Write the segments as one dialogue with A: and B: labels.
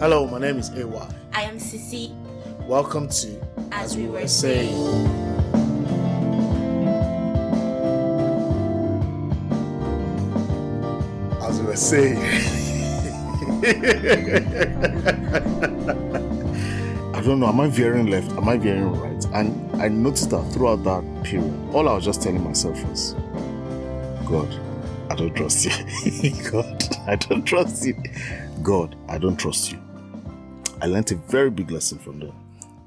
A: Hello, my name is AY.
B: I am Sisi.
A: Welcome to
B: As We Were Saying.
A: As we were saying. I don't know. Am I veering left? Am I veering right? And I noticed that throughout that period, all I was just telling myself was, God, I don't trust you. God, I don't trust you. God, I don't trust you. I learned a very big lesson from them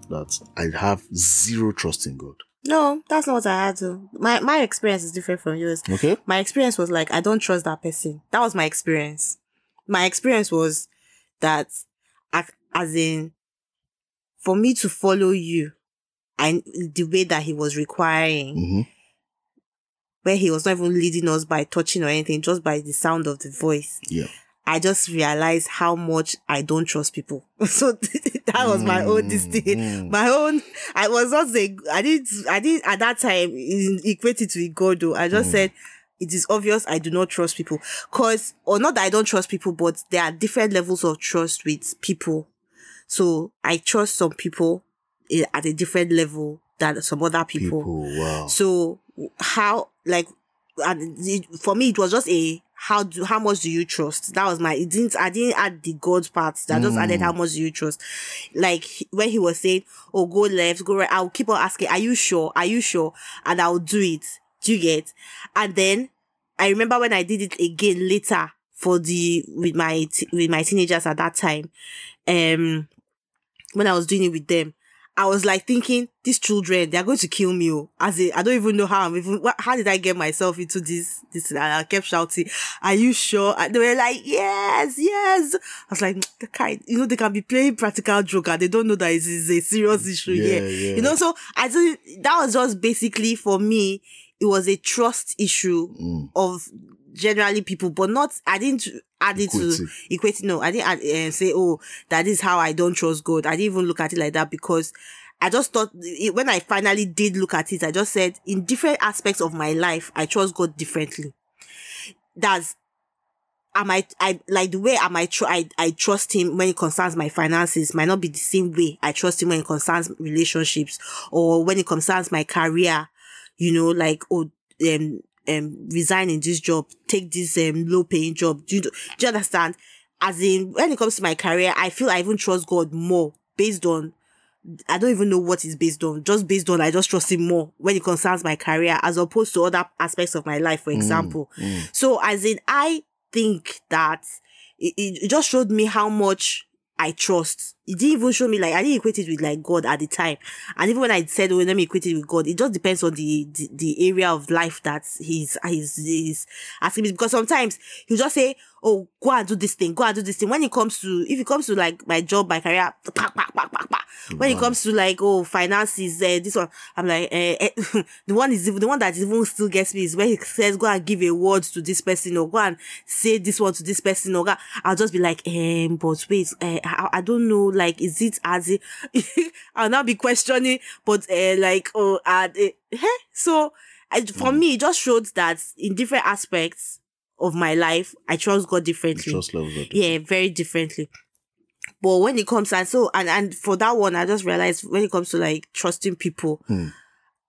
A: that I have zero trust in God.
B: No, that's not what I had to. My my experience is different from yours.
A: Okay?
B: My experience was like I don't trust that person. That was my experience. My experience was that as in for me to follow you and the way that he was requiring
A: hmm
B: where he was not even leading us by touching or anything, just by the sound of the voice.
A: Yeah.
B: I just realized how much I don't trust people. So that was my own this thing.
A: Mm.
B: My own, I was not saying, I didn't, I didn't at that time equate it to God though. I just said, it is obvious I do not trust people. Cause, or not that I don't trust people, but there are different levels of trust with people. So I trust some people eh, at a different level than some other people.
A: People, wow.
B: So how like and it, for me it was just a how do how much do you trust? That was my it didn't I didn't add the God part. That just added how much do you trust. Like when he was saying, Oh, go left, go right, I'll keep on asking, Are you sure? Are you sure? And I'll do it. Do you get? And then I remember when I did it again later for the with my with my teenagers at that time. Um when I was doing it with them, I was like thinking, these children, they're going to kill me. oh. As in, I don't even know how I'm even, what, how did I get myself into this, this, and I kept shouting, are you sure? And they were like, yes, yes. I was like, "Mm, the kind, you know, they can be playing practical joke and they don't know that it is a serious issue
A: Yeah,
B: here.
A: yeah.
B: You know, so I think that was just basically for me, it was a trust issue
A: Mm.
B: of generally people, but not, I didn't add it
A: Equate
B: to
A: it.
B: equate, no, I didn't add, uh, say, oh, that is how I don't trust God. I didn't even look at it like that because I just thought it, when I finally did look at it, I just said in different aspects of my life, I trust God differently. That's, I might, I like the way I might tr- I, I trust him when it concerns my finances might not be the same way I trust him when it concerns relationships or when it concerns my career, you know, like, oh, um, um, resign in this job, take this, um, low paying job. Do you, do you understand? As in, when it comes to my career, I feel I even trust God more based on I don't even know what it's based on. Just based on, I just trust him more when it concerns my career as opposed to other aspects of my life, for example. So as in, I think that it, it just showed me how much I trust. It didn't even show me like, I didn't equate it with like God at the time. And even when I said, oh, let me equate it with God, it just depends on the, the, the area of life that he's, he's, he's asking me. Because sometimes he'll just say, oh, go and do this thing, go and do this thing. When it comes to, if it comes to like my job, my career, pack, pack, pack, pack, pack. When it comes to like, oh, finances, uh, this one, I'm like, eh, eh, the one is, even- the one that even still gets me is when he says, go and give a word to this person or go and say this one to this person or go, I'll just be like, um, but wait, uh, I, I don't know, like, is it as it, I'll now be questioning, but, uh, like, oh, uh, eh, eh? so, I, for me, it just showed that in different aspects of my life, I trust God differently.
A: Trust are
B: Yeah, very differently. But when it comes and so and and for that one, I just realized when it comes to like trusting people,
A: Hmm.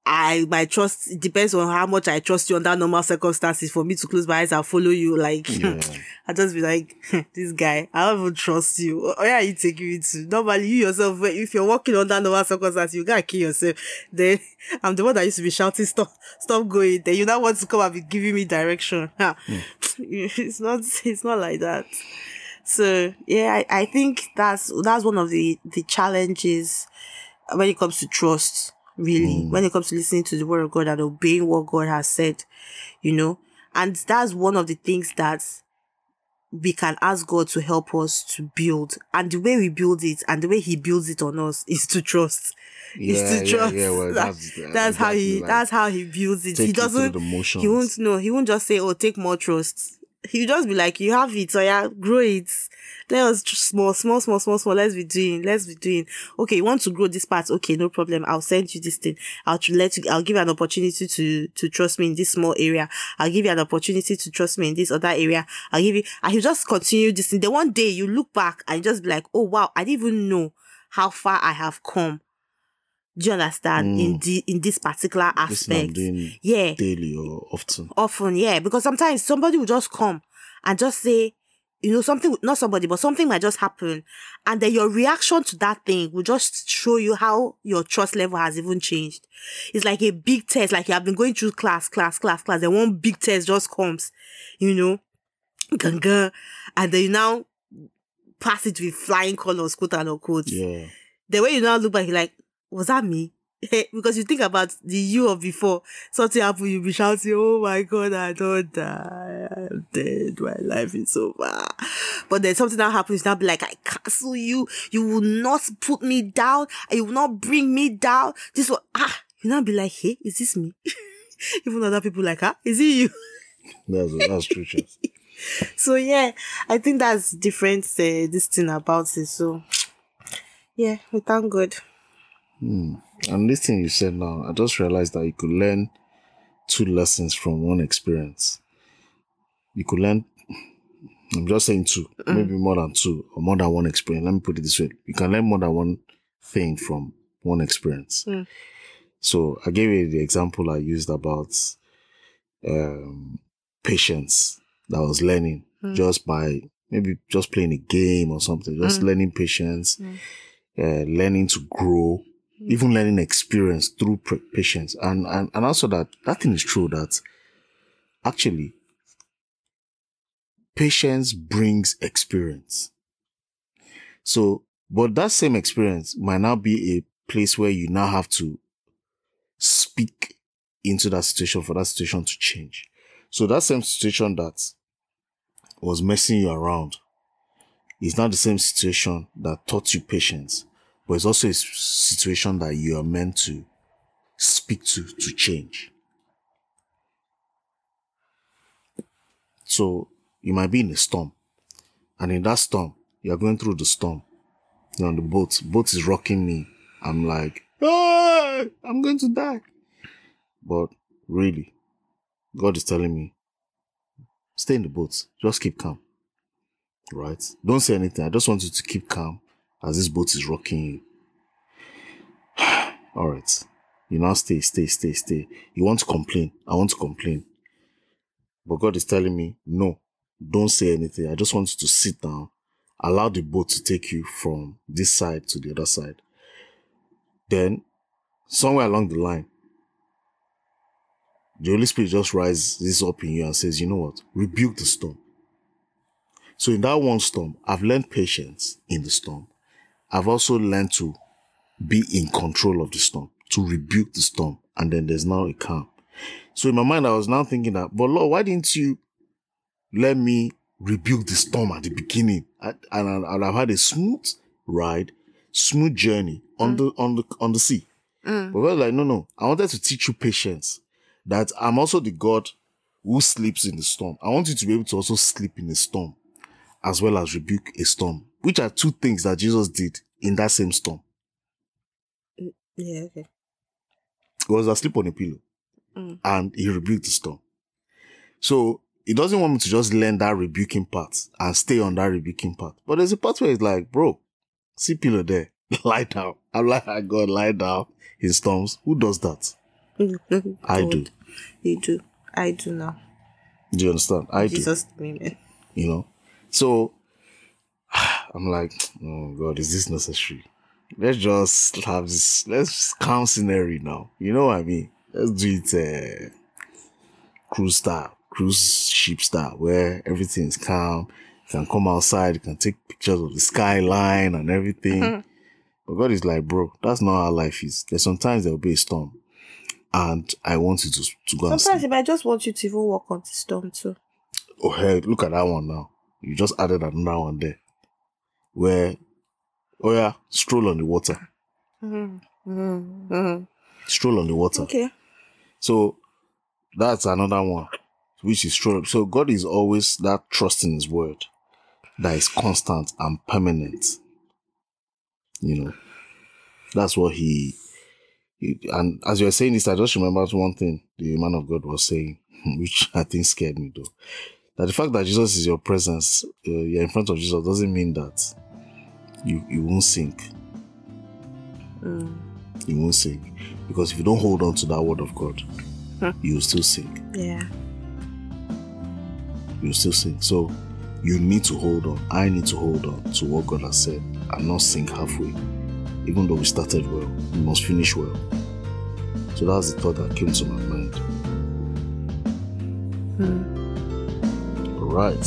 B: I my trust it depends on how much I trust you under normal circumstances. For me to close my eyes and follow you, like
A: Yeah.
B: I just be like, this guy, I don't even trust you. Oh, Where are you taking me to? Normally, you yourself, if you're walking under normal circumstances, you gotta kill yourself. Then I'm the one that used to be shouting, stop, stop going. Then you now want to come and be giving me direction. Ha. Hmm. It's not, it's not like that. So yeah, I, I think that's that's one of the the challenges when it comes to trust. Really, when it comes to listening to the word of God and obeying what God has said, you know, and that's one of the things that we can ask God to help us to build. And the way we build it and the way He builds it on us is to trust. is
A: Yeah,
B: to
A: yeah,
B: trust.
A: yeah, well,
B: That-
A: that's- uh,
B: that's how he
A: like,
B: that's how he builds it. He doesn't
A: the
B: he won't no, he won't just say, Oh, take more trust. You just be like, you have it, so yeah, grow it. Let us small, small, small, small, small. Let's be doing, let's be doing. Okay, you want to grow this part? Okay, no problem. I'll send you this thing. I'll let you, I'll give you an opportunity to, to trust me in this small area. I'll give you an opportunity to trust me in this other area. I'll give you, and you just continue this thing. Then one day you look back and just be like, oh wow, I didn't even know how far I have come. Do you understand? In mm. the, in this particular
A: This
B: aspect.
A: doing
B: Yeah
A: daily or often.
B: often, yeah, because sometimes somebody will just come and just say, you know, something, not somebody, but something might just happen. And then your reaction to that thing will just show you how your trust level has even changed. It's like a big test, like you have been going through class, class, class, class, then one big test just comes, you know, ganga, and then you now pass it with flying colors, quote unquote
A: Yeah.
B: the way you now look back, you're like, was that me? because you think about the you of before, something happened, you'll be shouting, Oh my god, I don't die. I'm dead. My life is over. But then something that happens, now be like, I cancel you. You will not put me down. You will not bring me down. This will, ah, you now be like, Hey, is this me? Even other people like, ah, is it you?
A: That's that's true.
B: So yeah, I think that's different, uh, this thing about it. So yeah, we thank God.
A: And this thing you said now, I just realized that you could learn two lessons from one experience. You could learn, I'm just saying two, maybe more than two or more than one experience. Let me put it this way. You can learn more than one thing from one experience.
B: Mm.
A: So I gave you the example I used about um, patience that I was learning just by maybe just playing a game or something, just learning patience, uh, learning to grow, Hmm. even learning experience through patience. And, and, and also that, that thing is true that actually patience brings experience. So, but that same experience might now be a place where you now have to speak into that situation for that situation to change. So that same situation that was messing you around is not the same situation that taught you patience, but it's also a situation that you are meant to speak to to change. So you might be in a storm, and in that storm, you are going through the storm. You're on the boat, boat is rocking me. I'm like, ah, I'm going to die. But really, God is telling me, stay in the boat, just keep calm. Right? Don't say anything. I just want you to keep calm as this boat is rocking you. All right. You now stay, stay, stay, stay. You want to complain. I want to complain. But God is telling me, no, don't say anything. I just want you to sit down, allow the boat to take you from this side to the other side. Then, somewhere along the line, the Holy Spirit just rises up in you and says, you know what? Rebuke the storm. So in that one storm, I've learned patience in the storm. I've also learned to be in control of the storm, to rebuke the storm, and then there's now a calm. So in my mind, I was now thinking that, but Lord, why didn't you let me rebuke the storm at the beginning? I- And, I- I've had a smooth ride, smooth journey on mm. the on the on the sea. Mm. But we're like, no, no. I wanted to teach you patience. That I'm also the God who sleeps in the storm. I want you to be able to also sleep in the storm, as well as rebuke a storm, which are two things that Jesus did in that same storm.
B: Mm, yeah, okay.
A: He was asleep on a pillow
B: Mm.
A: and he rebuked the storm. So he doesn't want me to just learn that rebuking part and stay on that rebuking part. But there's a part where it's like, bro, see pillow there, lie down. I'm like, I God, lie down in storms. Who does that? I do.
B: You do. I do now.
A: Do you understand? I do.
B: Jesus, amen. Eh?
A: You know? So I'm like, oh God, is this necessary? Let's just have this, let's calm scenery now. You know what I mean? Let's do it uh, cruise style, cruise ship style, where everything is calm. You can come outside, you can take pictures of the skyline and everything. But God is like, bro, that's not how life is. There's sometimes there'll be a storm. And I want you to, to go and
B: Sometimes he might just want you to even walk on the storm too.
A: Oh, hey, look at that one now. You just added another one there. Where, oh yeah, stroll on the water.
B: Mm-hmm.
A: Stroll on the water.
B: Okay.
A: So that's another one which is stroll. So God is always that trust in His word that is constant and permanent. You know, that's what He. he and as you were saying this, I just remembered one thing the man of God was saying, which I think scared me though. That the fact that Jesus is your presence, uh, you're in front of Jesus, doesn't mean that you you won't sink.
B: Mm.
A: You won't sink because if you don't hold on to that word of God,
B: Huh.
A: you will still sink.
B: Yeah.
A: you will still sink. So you need to hold on. I need to hold on to what God has said and not sink halfway. Even though we started well, we must finish well. So that's the thought that came to my mind.
B: Hmm.
A: All right.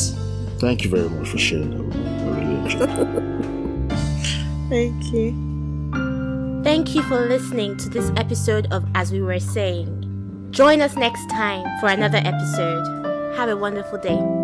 A: Thank you very much for sharing that with me. I really enjoyed it.
B: Thank you.
C: Thank you for listening to this episode of As We Were Saying. Join us next time for another episode. Have a wonderful day.